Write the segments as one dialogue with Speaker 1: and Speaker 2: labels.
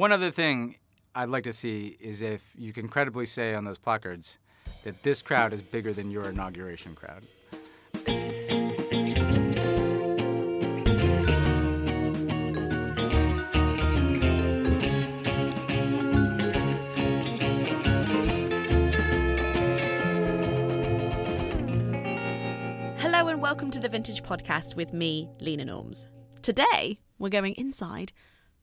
Speaker 1: One other thing I'd like to see is if you can credibly say on those placards that this crowd is bigger than your inauguration crowd.
Speaker 2: Hello and welcome to the Vintage Podcast with me, Lena Norms. Today, we're going inside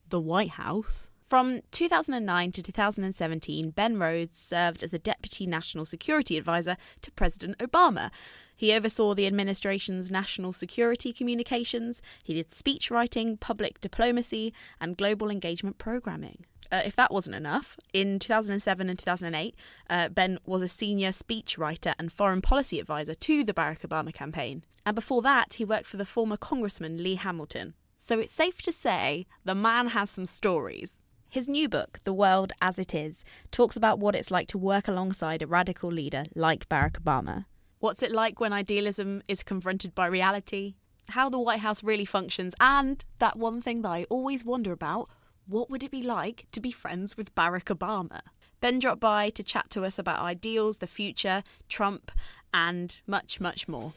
Speaker 2: the White House. From 2009 to 2017, Ben Rhodes served as the Deputy National Security Advisor to President Obama. He oversaw the administration's national security communications, he did speech writing, public diplomacy, and global engagement programming. Uh, if that wasn't enough, in 2007 and 2008, uh, Ben was a senior speechwriter and foreign policy advisor to the Barack Obama campaign. And before that, he worked for the former Congressman Lee Hamilton. So it's safe to say the man has some stories. His new book, The World as It Is, talks about what it's like to work alongside a radical leader like Barack Obama. What's it like when idealism is confronted by reality? How the White House really functions, and that one thing that I always wonder about what would it be like to be friends with Barack Obama? Ben dropped by to chat to us about ideals, the future, Trump, and much, much more.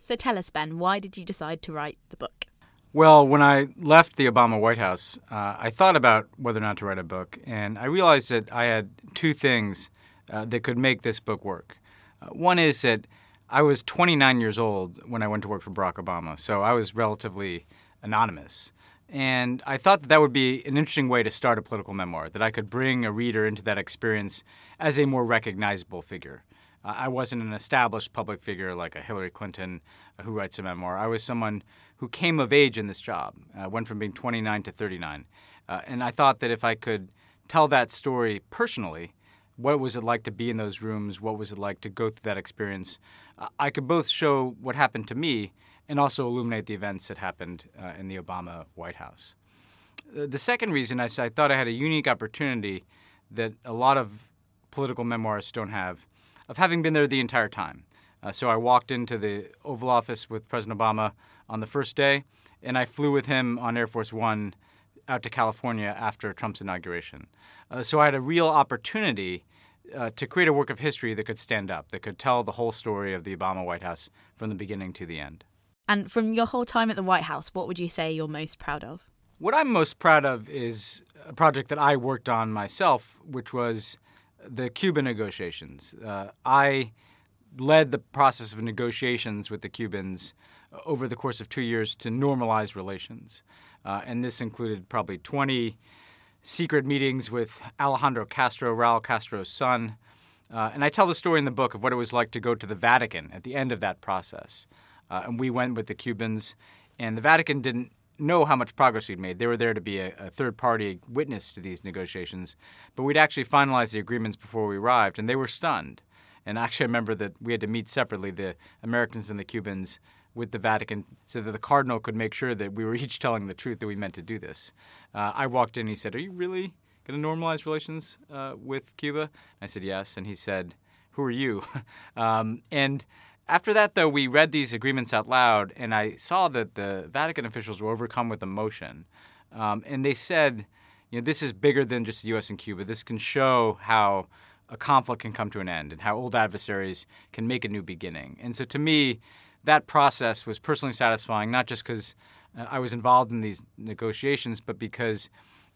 Speaker 2: So tell us, Ben, why did you decide to write the book?
Speaker 1: Well, when I left the Obama White House, uh, I thought about whether or not to write a book, and I realized that I had two things uh, that could make this book work. Uh, one is that I was 29 years old when I went to work for Barack Obama, so I was relatively anonymous. And I thought that that would be an interesting way to start a political memoir, that I could bring a reader into that experience as a more recognizable figure. Uh, I wasn't an established public figure like a Hillary Clinton uh, who writes a memoir. I was someone who came of age in this job, uh, went from being 29 to 39. Uh, and I thought that if I could tell that story personally, what was it like to be in those rooms? What was it like to go through that experience? Uh, I could both show what happened to me and also illuminate the events that happened uh, in the Obama White House. the second reason I thought I had a unique opportunity that a lot of political memoirists don't have of having been there the entire time. Uh, so I walked into the Oval Office with President Obama on the first day, and I flew with him on Air Force One out to California after Trump's inauguration. Uh, so I had a real opportunity uh, to create a work of history that could stand up, that could tell the whole story of the Obama White House from the beginning to the end.
Speaker 2: And from your whole time at the White House, what would you say you're most proud of?
Speaker 1: What I'm most proud of is a project that I worked on myself, which was the Cuban negotiations. Uh, I led the process of negotiations with the Cubans over the course of two years to normalize relations. Uh, and this included probably 20 secret meetings with Alejandro Castro, Raul Castro's son. Uh, and I tell the story in the book of what it was like to go to the Vatican at the end of that process. Uh, and we went with the Cubans, and the Vatican didn't know how much progress we'd made. They were there to be a, a, third party witness to these negotiations, but we'd actually finalized the agreements before we arrived, and they were stunned. And actually, I remember that we had to meet separately, the Americans and the Cubans, with the Vatican, so that the cardinal could make sure that we were each telling the truth that we meant to do this. Uh, I walked in, and he said, Are you really going to normalize relations uh, with Cuba? I said, Yes. And he said, Who are you? um, and after that, though, we read these agreements out loud, and I saw that the Vatican officials were overcome with emotion. Um, and they said, you know, this is bigger than just the U.S. and Cuba. This can show how a conflict can come to an end and how old adversaries can make a new beginning. And so to me, that process was personally satisfying, not just because uh, I was involved in these negotiations, but because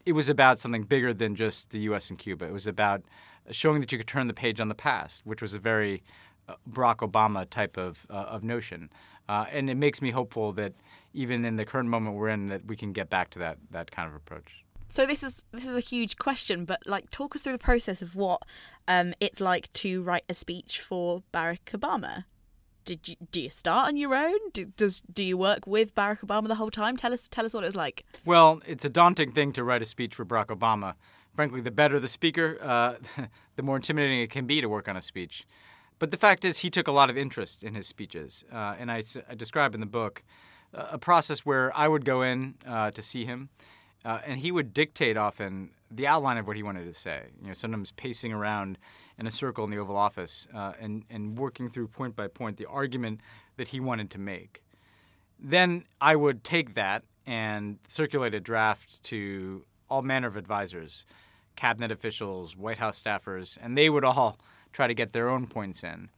Speaker 1: it was about something bigger than just the U.S. and Cuba. It was about showing that you could turn the page on the past, which was a very Barack Obama type of uh, of notion, uh, and it makes me hopeful that even in the current moment we're in, that we can get back to that that kind of approach.
Speaker 2: So this is this is a huge question, but like talk us through the process of what um, it's like to write a speech for Barack Obama. Did you do you start on your own? Do, does do you work with Barack Obama the whole time? Tell us tell us what it was like.
Speaker 1: Well, it's a daunting thing to write a speech for Barack Obama. Frankly, the better the speaker, uh, the more intimidating it can be to work on a speech. But the fact is, he took a lot of interest in his speeches, uh, and I, I, describe in the book uh, a process where I would go in uh, to see him, uh, and he would dictate often the outline of what he wanted to say. You know, sometimes pacing around in a circle in the Oval Office uh, and and working through point by point the argument that he wanted to make. Then I would take that and circulate a draft to all manner of advisors, cabinet officials, White House staffers, and they would all try to get their own points in.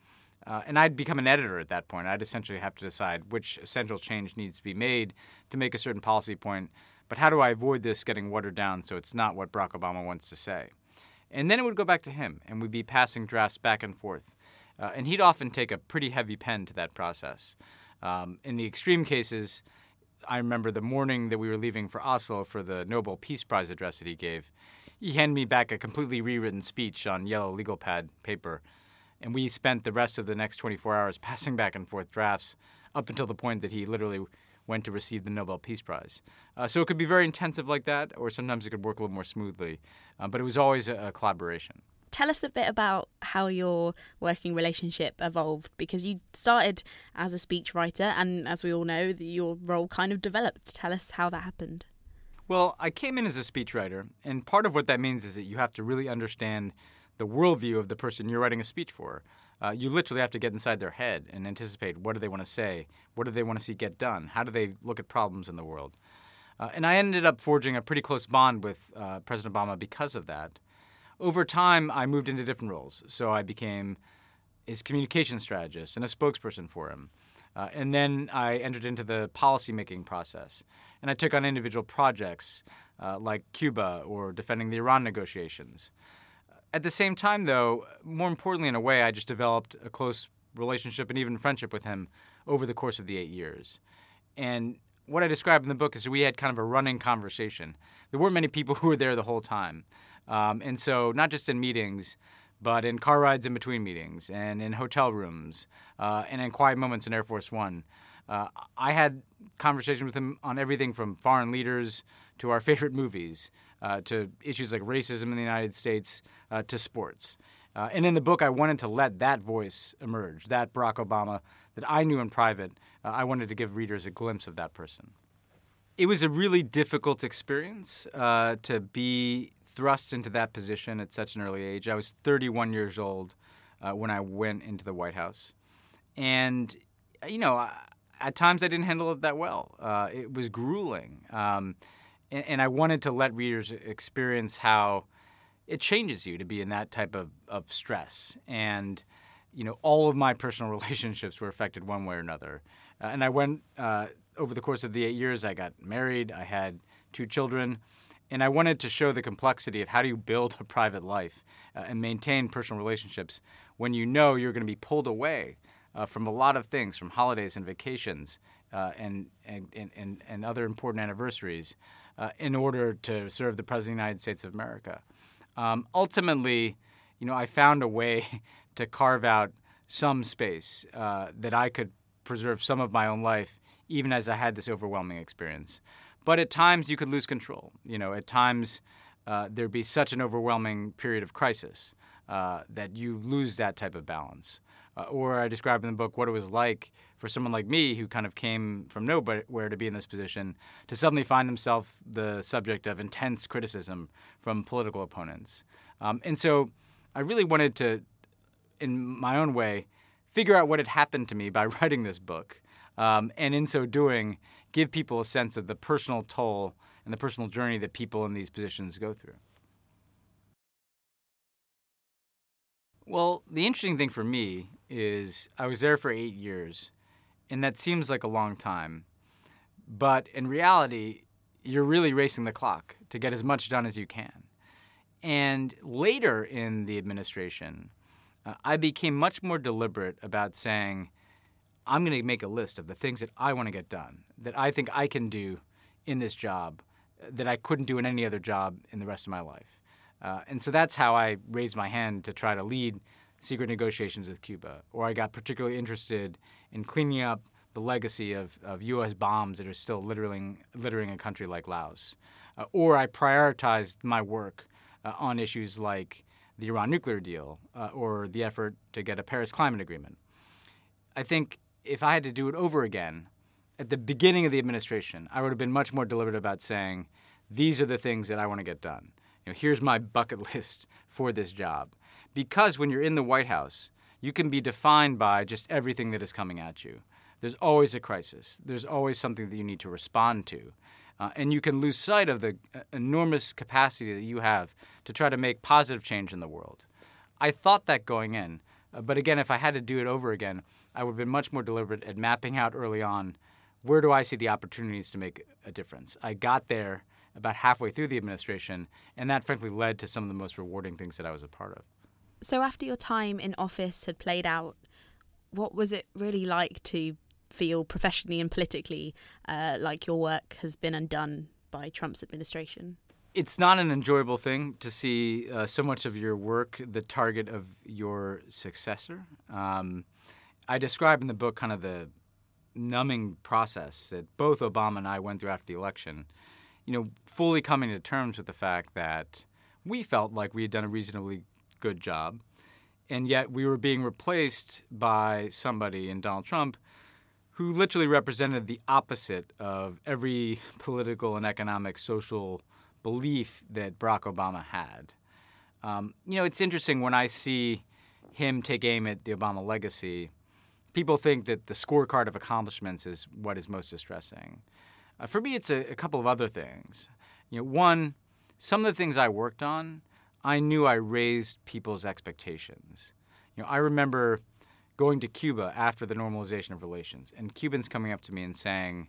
Speaker 1: Uh, and I'd become an editor at that point. I'd essentially have to decide which essential change needs to be made to make a certain policy point. But how do I avoid this getting watered down so it's not what Barack Obama wants to say? And then it would go back to him, and we'd be passing drafts back and forth. Uh, and he'd often take a pretty heavy pen to that process. Um, in the extreme cases, I remember the morning that we were leaving for Oslo for the Nobel Peace Prize address that he gave. He handed me back a completely rewritten speech on yellow legal pad paper and we spent the rest of the next 24 hours passing back and forth drafts up until the point that he literally went to receive the Nobel Peace Prize. Uh, so it could be very intensive like that, or sometimes it could work a little more smoothly. Uh, but it was always a, a, collaboration.
Speaker 2: Tell us a bit about how your working relationship evolved because you started as a speechwriter, and as we all know, your role kind of developed. Tell us how that happened.
Speaker 1: Well, I came in as a speechwriter, and part of what that means is that you have to really understand the worldview of the person you're writing a speech for. Uh, you literally have to get inside their head and anticipate what do they want to say, what do they want to see get done, how do they look at problems in the world. Uh, and I ended up forging a pretty close bond with uh, President Obama because of that. Over time, I moved into different roles. So I became his communication strategist and a spokesperson for him. Uh, and then I entered into the policymaking process. And I took on individual projects uh, like Cuba or defending the Iran negotiations. At the same time, though, more importantly, in a way, I just developed a close relationship and even friendship with him over the course of the eight years. And what I describe in the book is we had kind of a running conversation. There weren't many people who were there the whole time. Um, and so, not just in meetings, but in car rides in between meetings, and in hotel rooms, uh, and in quiet moments in Air Force One. Uh, I had conversations with him on everything from foreign leaders to our favorite movies, uh, to issues like racism in the United States, uh, to sports. Uh, and in the book, I wanted to let that voice emerge, that Barack Obama that I knew in private. Uh, I wanted to give readers a glimpse of that person. It was a really difficult experience uh, to be thrust into that position at such an early age. I was 31 years old uh, when I went into the White House. And, you know, at times I didn't handle it that well. it was grueling. Um, and, and I wanted to let readers experience how it changes you to be in that type of, of stress. And, you know, all of my personal relationships were affected one way or another. Uh, and I went, uh, over the course of the eight years, I got married, I had two children, and I wanted to show the complexity of how do you build a private life uh, and maintain personal relationships when you know you're going to be pulled away uh, from a lot of things, from holidays and vacations uh, and, and, and, and other important anniversaries uh, in order to serve the President of the United States of America. Um, ultimately, you know, I found a way to carve out some space uh, that I could preserve some of my own life, even as I had this overwhelming experience. But at times, you could lose control. You know, at times, uh, there'd be such an overwhelming period of crisis uh, that you lose that type of balance. Uh, or I described in the book what it was like for someone like me who kind of came from nowhere to be in this position to suddenly find himself the subject of intense criticism from political opponents. Um, and so I really wanted to, in my own way, figure out what had happened to me by writing this book. Um, and in so doing, give people a sense of the personal toll and the personal journey that people in these positions go through. Well, the interesting thing for me is I was there for eight years, and that seems like a long time. But in reality, you're really racing the clock to get as much done as you can. And later in the administration, uh, I became much more deliberate about saying, I'm going to make a list of the things that I want to get done, that I think I can do in this job, that I couldn't do in any other job in the rest of my life. Uh, and so that's how I raised my hand to try to lead secret negotiations with Cuba. Or I got particularly interested in cleaning up the legacy of, of U.S. bombs that are still littering, littering a country like Laos. Uh, or I prioritized my work uh, on issues like the Iran nuclear deal uh, or the effort to get a Paris climate agreement. I think if I had to do it over again, at the beginning of the administration, I would have been much more deliberate about saying, these are the things that I want to get done know, here's my bucket list for this job. Because when you're in the White House, you can be defined by just everything that is coming at you. There's always a crisis. There's always something that you need to respond to. Uh, and you can lose sight of the uh, enormous capacity that you have to try to make positive change in the world. I thought that going in, uh, but again, if I had to do it over again, I would have been much more deliberate at mapping out early on where do I see the opportunities to make a difference. I got there about halfway through the administration, and that frankly led to some of the most rewarding things that I was a part of.
Speaker 2: So, after your time in office had played out, what was it really like to feel professionally and politically uh, like your work has been undone by Trump's administration?
Speaker 1: It's not an enjoyable thing to see uh, so much of your work the target of your successor. Um, I describe in the book kind of the numbing process that both Obama and I went through after the election. You know, fully coming to terms with the fact that we felt like we had done a reasonably good job, and yet we were being replaced by somebody in Donald Trump who literally represented the opposite of every political and economic social belief that Barack Obama had. Um, you know, it's interesting when I see him take aim at the Obama legacy. People think that the scorecard of accomplishments is what is most distressing. Uh, for me, it's a, a couple of other things. You know, one, some of the things I worked on, I knew I raised people's expectations. You know, I remember going to Cuba after the normalization of relations, and Cubans coming up to me and saying,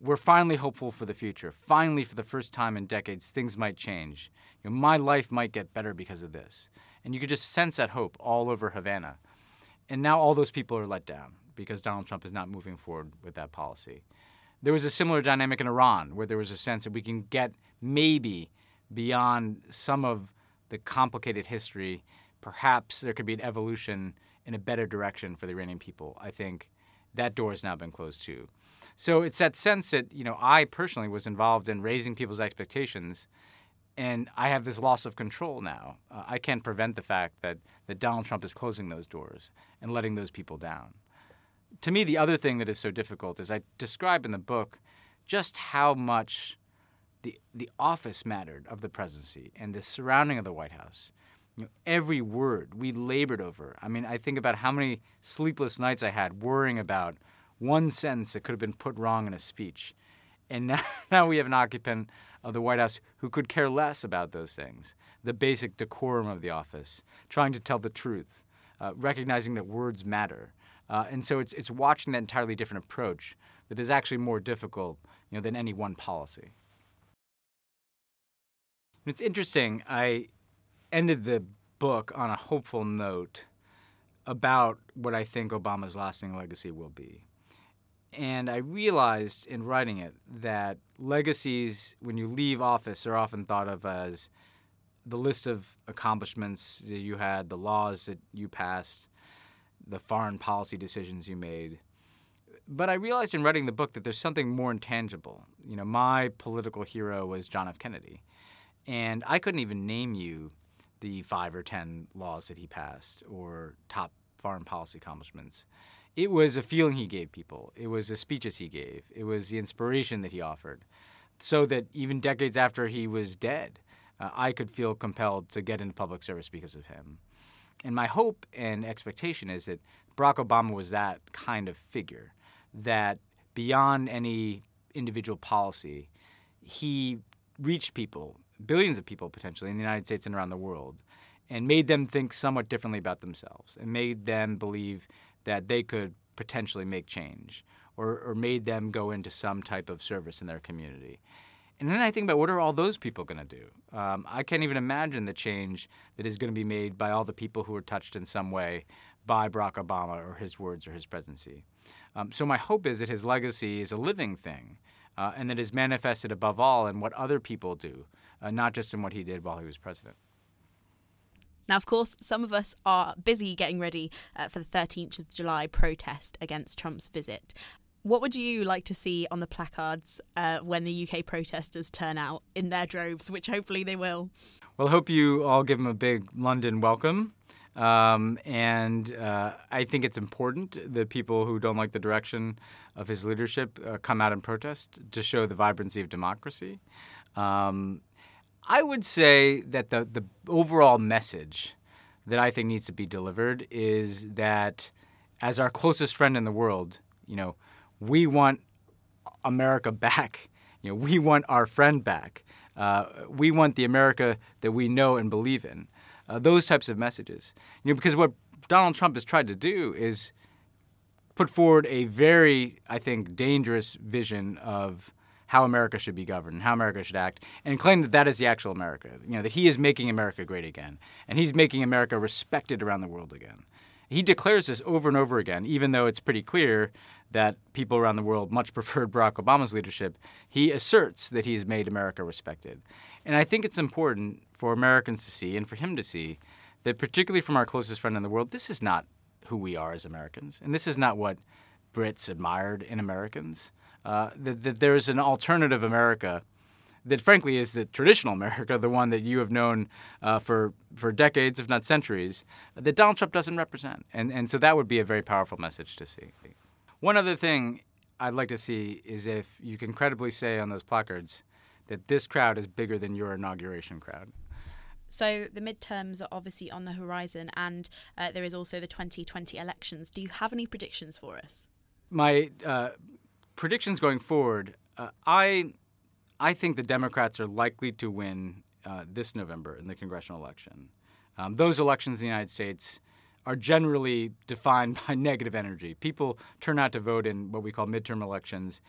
Speaker 1: We're finally hopeful for the future. Finally, for the first time in decades, things might change. You know, my life might get better because of this. And you could just sense that hope all over Havana. And now all those people are let down because Donald Trump is not moving forward with that policy. There was a similar dynamic in Iran where there was a sense that we can get maybe beyond some of the complicated history. Perhaps there could be an evolution in a better direction for the Iranian people. I think that door has now been closed too. So it's that sense that you know I personally was involved in raising people's expectations, and I have this loss of control now. Uh, I can't prevent the fact that that Donald Trump is closing those doors and letting those people down. To me, the other thing that is so difficult is I describe in the book just how much the the office mattered of the presidency and the surrounding of the White House you know, every word we labored over. I mean, I think about how many sleepless nights I had worrying about one sentence that could have been put wrong in a speech. And now, now we have an occupant of the White House who could care less about those things, the basic decorum of the office, trying to tell the truth, uh, recognizing that words matter. Uh, and so it's, it's watching that entirely different approach that is actually more difficult you know, than any one policy. It's interesting. I ended the book on a hopeful note about what I think Obama's lasting legacy will be. And I realized in writing it that legacies, when you leave office, are often thought of as the list of accomplishments that you had, the laws that you passed, the foreign policy decisions you made. But I realized in writing the book that there's something more intangible. You know, my political hero was John F. Kennedy. And I couldn't even name you the five or ten laws that he passed or top foreign policy accomplishments. It was a feeling he gave people. It was the speeches he gave. It was the inspiration that he offered. So that even decades after he was dead, uh, I could feel compelled to get into public service because of him. And my hope and expectation is that Barack Obama was that kind of figure, that beyond any individual policy, he reached people billions of people potentially in the United States and around the world, and made them think somewhat differently about themselves, and made them believe that they could potentially make change, or, or made them go into some type of service in their community. And then I think about what are all those people going to do? Um, I can't even imagine the change that is going to be made by all the people who were touched in some way by Barack Obama or his words or his presidency. Um, so my hope is that his legacy is a living thing, uh, and that is manifested above all in what other people do, uh, not just in what he did while he was president.
Speaker 2: Now, of course, some of us are busy getting ready uh, for the 13th of July protest against Trump's visit. What would you like to see on the placards uh, when the UK protesters turn out in their droves, which hopefully they will?
Speaker 1: Well, I hope you all give him a big London welcome. Um, and uh, I think it's important that people who don't like the direction of his leadership uh, come out and protest to show the vibrancy of democracy. Um, I would say that the, the overall message that I think needs to be delivered is that as our closest friend in the world, you know, we want America back, You know, we want our friend back. Uh, we want the America that we know and believe in. Uh, those types of messages. You know, because what Donald Trump has tried to do is put forward a very, I think, dangerous vision of how America should be governed, how America should act, and claim that that is the actual America. You know, that he is making America great again, and he's making America respected around the world again. He declares this over and over again, even though it's pretty clear that people around the world much preferred Barack Obama's leadership. He asserts that he has made America respected. And I think it's important for Americans to see and for him to see that, particularly from our closest friend in the world, this is not who we are as Americans. And this is not what Brits admired in Americans. Uh, that, that there is an alternative America that, frankly, is the traditional America, the one that you have known uh, for, for decades, if not centuries, that Donald Trump doesn't represent. And, and so that would be a very powerful message to see. One other thing I'd like to see is if you can credibly say on those placards that this crowd is bigger than your inauguration crowd.
Speaker 2: So the midterms are obviously on the horizon, and uh, there is also the 2020 elections. Do you have any predictions for us?
Speaker 1: My uh, predictions going forward, uh, I I think the Democrats are likely to win uh, this November in the congressional election. Um, those elections in the United States are generally defined by negative energy. People turn out to vote in what we call midterm elections,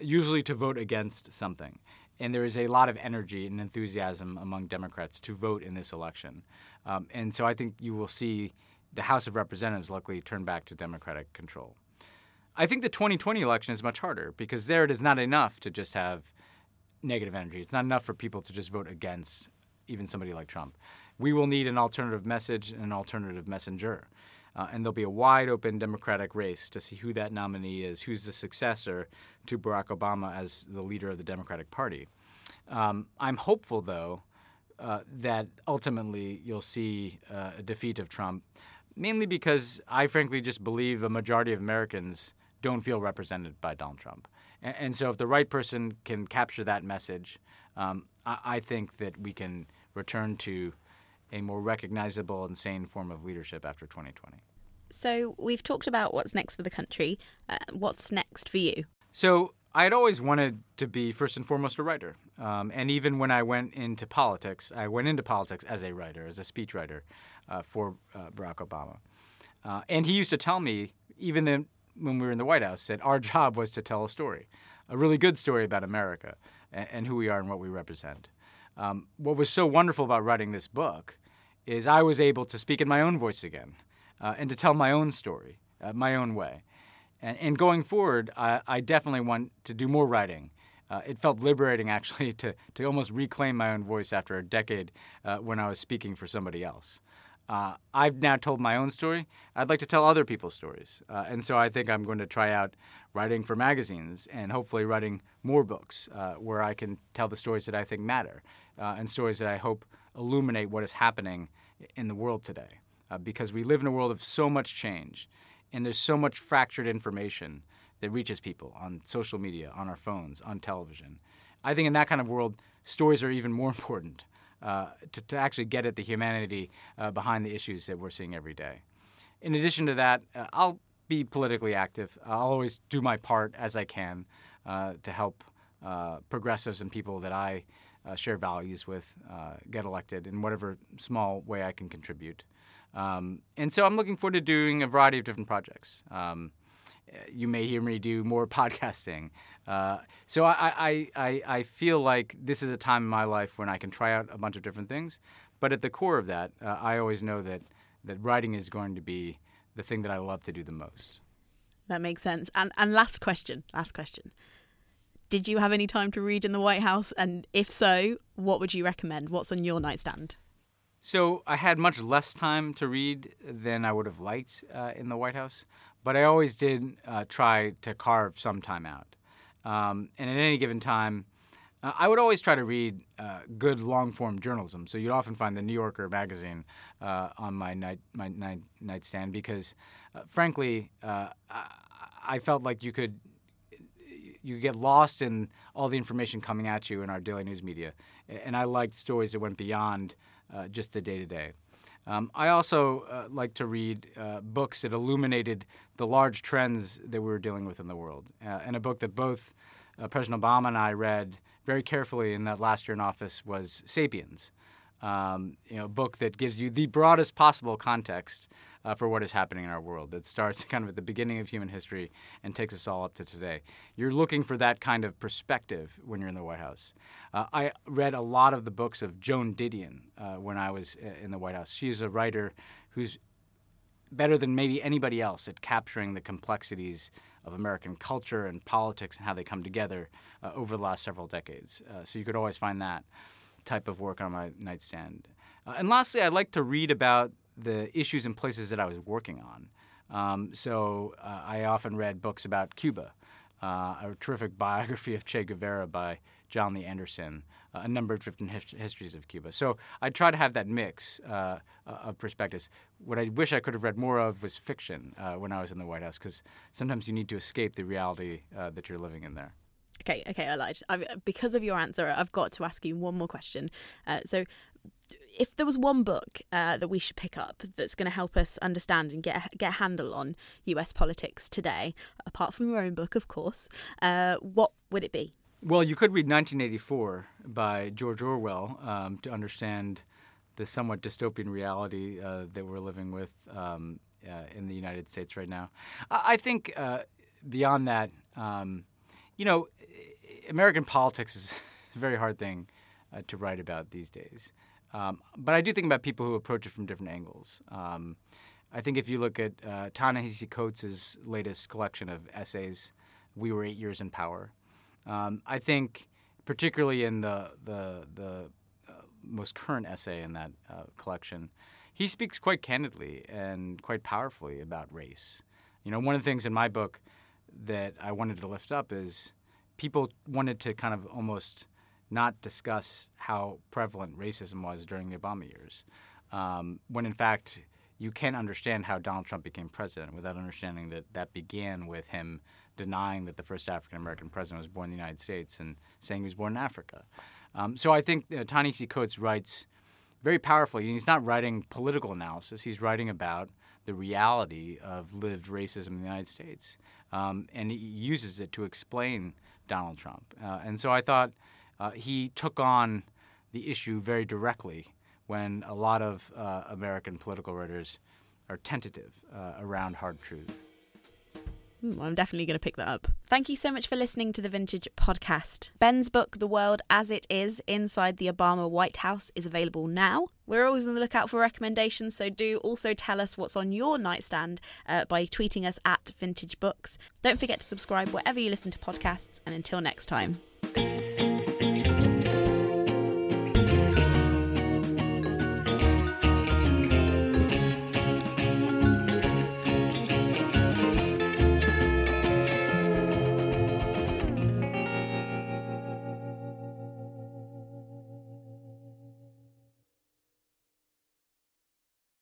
Speaker 1: usually to vote against something. And there is a lot of energy and enthusiasm among Democrats to vote in this election. Um, and so I think you will see the House of Representatives likely turn back to Democratic control. I think the 2020 election is much harder because there it is not enough to just have negative energy. It's not enough for people to just vote against even somebody like Trump. We will need an alternative message and an alternative messenger. Uh, and there'll be a wide open Democratic race to see who that nominee is, who's the successor to Barack Obama as the leader of the Democratic Party. Um, I'm hopeful, though, uh, that ultimately you'll see uh, a defeat of Trump, mainly because I frankly just believe a majority of Americans don't feel represented by Donald Trump. And, and so, if the right person can capture that message, um, I, I, think that we can return to a more recognizable and sane form of leadership after 2020.
Speaker 2: So, we've talked about what's next for the country. Uh, what's next for you?
Speaker 1: So, I had always wanted to be first and foremost a writer. Um, and even when I went into politics, I went into politics as a writer, as a speechwriter uh, for uh, Barack Obama. Uh, and he used to tell me, even then, when we were in the White House, said our job was to tell a story, a really good story about America and, and who we are and what we represent. Um, what was so wonderful about writing this book is I was able to speak in my own voice again uh, and to tell my own story, uh, my own way. And, and going forward, I, I, definitely want to do more writing. Uh, it felt liberating, actually, to, to almost reclaim my own voice after a decade uh, when I was speaking for somebody else. Uh, I've now told my own story. I'd like to tell other people's stories. Uh, and so I think I'm going to try out writing for magazines and hopefully writing more books uh, where I can tell the stories that I think matter uh, and stories that I hope illuminate what is happening in the world today. Uh, because we live in a world of so much change and there's so much fractured information that reaches people on social media, on our phones, on television. I think in that kind of world, stories are even more important to, to, actually get at the humanity uh, behind the issues that we're seeing every day. In addition to that, uh, I'll be politically active. I'll always do my part as I can uh, to help uh, progressives and people that I uh, share values with get elected in whatever small way I can contribute. Um, and so I'm looking forward to doing a variety of different projects. Um, you may hear me do more podcasting. Uh, so I, I, I, I, feel like this is a time in my life when I can try out a bunch of different things. But at the core of that, uh, I always know that, that writing is going to be the thing that I love to do the most.
Speaker 2: That makes sense. And, and last question, last question. Did you have any time to read in the White House? And if so, what would you recommend? What's on your nightstand?
Speaker 1: So I had much less time to read than I would have liked uh, in the White House but I always did uh, try to carve some time out. Um, and at any given time, uh, I would always try to read uh, good long form journalism. So you'd often find the New Yorker magazine uh, on my night my night nightstand because, uh, frankly, uh, I, felt like you could you get lost in all the information coming at you in our daily news media, and I liked stories that went beyond just the day to day. Um, I also uh, like to read uh, books that illuminated the large trends that we were dealing with in the world. Uh, and a book that both uh, President Obama and I read very carefully in that last year in office was *Sapiens*. Um, you know, a book that gives you the broadest possible context uh, for what is happening in our world. That starts kind of at the beginning of human history and takes us all up to today. You're looking for that kind of perspective when you're in the White House. Uh, I read a lot of the books of Joan Didion uh, when I was uh, in the White House. She's a writer who's better than maybe anybody else at capturing the complexities of American culture and politics and how they come together uh, over the last several decades. Uh, so you could always find that type of work on my nightstand. Uh, and lastly, I'd like to read about the issues and places that I was working on. Um, so uh, I often read books about Cuba, uh, a terrific biography of Che Guevara by Jon Lee Anderson, uh, a number of different his- histories of Cuba. So I try to have that mix uh, of perspectives. What I wish I could have read more of was fiction uh, when I was in the White House, because sometimes you need to escape the reality uh, that you're living in there.
Speaker 2: Okay, okay, I lied. I've, because of your answer, I've got to ask you one more question. So, if there was one book uh, that we should pick up that's going to help us understand and get get a handle on U.S. politics today, apart from your own book, of course, uh, what would it be?
Speaker 1: Well, you could read 1984 by George Orwell um, to understand the somewhat dystopian reality uh, that we're living with um, uh, in the United States right now. I, I think uh, beyond that. Um, you know, American politics is a very hard thing uh, to write about these days. Um, but I do think about people who approach it from different angles. Um, I think if you look at uh, Ta-Nehisi Coates' latest collection of essays, "We Were Eight Years in Power," um, I think, particularly in the the the uh, most current essay in that uh, collection, he speaks quite candidly and quite powerfully about race. You know, one of the things in my book that I wanted to lift up is people wanted to kind of almost not discuss how prevalent racism was during the Obama years, um, when in fact you can't understand how Donald Trump became president without understanding that that began with him denying that the first African American president was born in the United States and saying he was born in Africa. Um, so I think uh, Ta-Nehisi Coates writes very powerfully. He's not writing political analysis. He's writing about the reality of lived racism in the United States, um, and he uses it to explain Donald Trump. Uh, and so I thought uh, he took on the issue very directly when a lot of uh, American political writers are tentative uh, around hard truth.
Speaker 2: I'm definitely going to pick that up. Thank you so much for listening to the Vintage Podcast. Ben's book, The World as It Is Inside the Obama White House, is available now. We're always on the lookout for recommendations, so do also tell us what's on your nightstand uh, by tweeting us at Vintage Books. Don't forget to subscribe wherever you listen to podcasts, and until next time.